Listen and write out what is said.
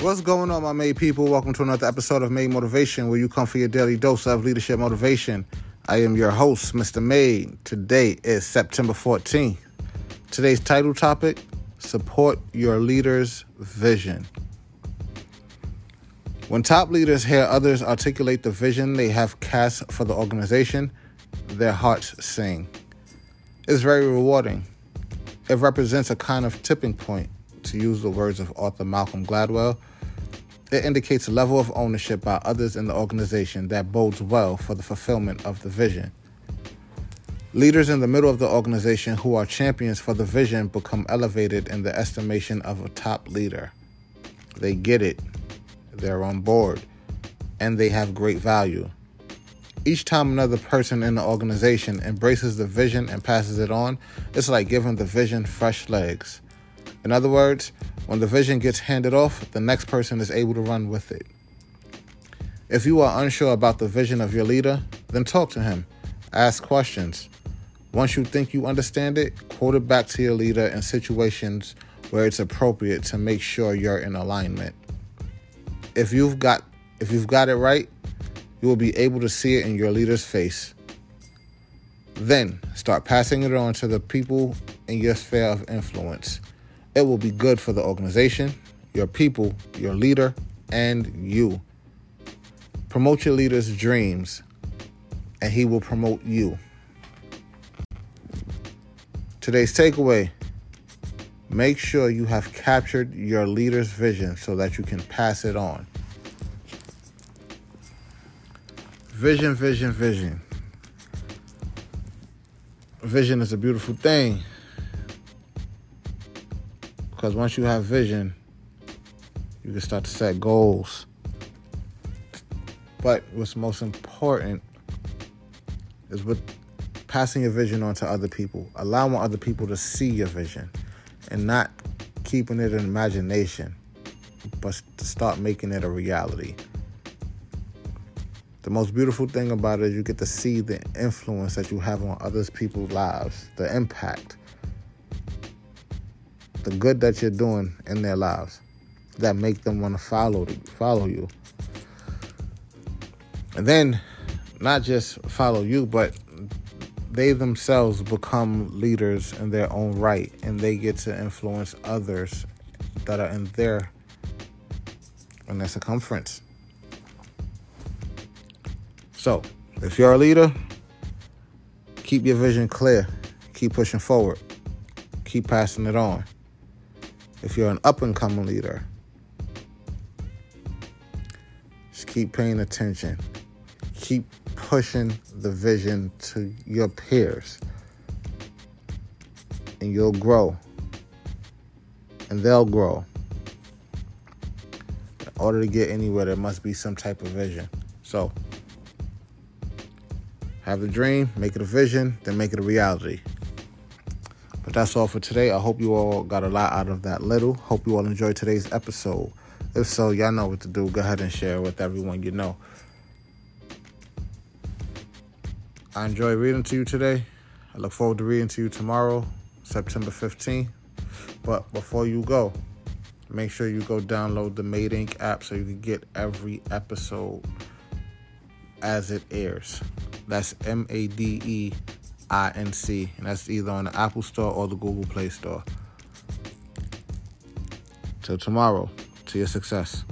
What's going on, my Made people? Welcome to another episode of Made Motivation, where you come for your daily dose of leadership motivation. I am your host, Mr. Made. Today is September 14th. Today's title topic Support Your Leader's Vision. When top leaders hear others articulate the vision they have cast for the organization, their hearts sing. It's very rewarding. It represents a kind of tipping point, to use the words of author Malcolm Gladwell. It indicates a level of ownership by others in the organization that bodes well for the fulfillment of the vision. Leaders in the middle of the organization who are champions for the vision become elevated in the estimation of a top leader. They get it, they're on board, and they have great value. Each time another person in the organization embraces the vision and passes it on, it's like giving the vision fresh legs. In other words, when the vision gets handed off, the next person is able to run with it. If you are unsure about the vision of your leader, then talk to him. Ask questions. Once you think you understand it, quote it back to your leader in situations where it's appropriate to make sure you're in alignment. If you've got if you've got it right, you will be able to see it in your leader's face. Then start passing it on to the people in your sphere of influence. It will be good for the organization, your people, your leader, and you. Promote your leader's dreams, and he will promote you. Today's takeaway make sure you have captured your leader's vision so that you can pass it on. Vision, vision, vision. Vision is a beautiful thing. Because once you have vision, you can start to set goals. But what's most important is with passing your vision on to other people, allowing other people to see your vision and not keeping it in imagination, but to start making it a reality. The most beautiful thing about it is you get to see the influence that you have on other people's lives, the impact, the good that you're doing in their lives that make them want to follow follow you. And then not just follow you, but they themselves become leaders in their own right and they get to influence others that are in their in their circumference. So, if you're a leader, keep your vision clear. Keep pushing forward. Keep passing it on. If you're an up and coming leader, just keep paying attention. Keep pushing the vision to your peers. And you'll grow. And they'll grow. In order to get anywhere, there must be some type of vision. So, have the dream, make it a vision, then make it a reality. That's all for today. I hope you all got a lot out of that little. Hope you all enjoyed today's episode. If so, y'all know what to do. Go ahead and share with everyone you know. I enjoy reading to you today. I look forward to reading to you tomorrow, September 15th. But before you go, make sure you go download the Made Inc. app so you can get every episode as it airs. That's M A D E I N C, and that's either on the Apple Store or the Google Play Store. Till tomorrow, to your success.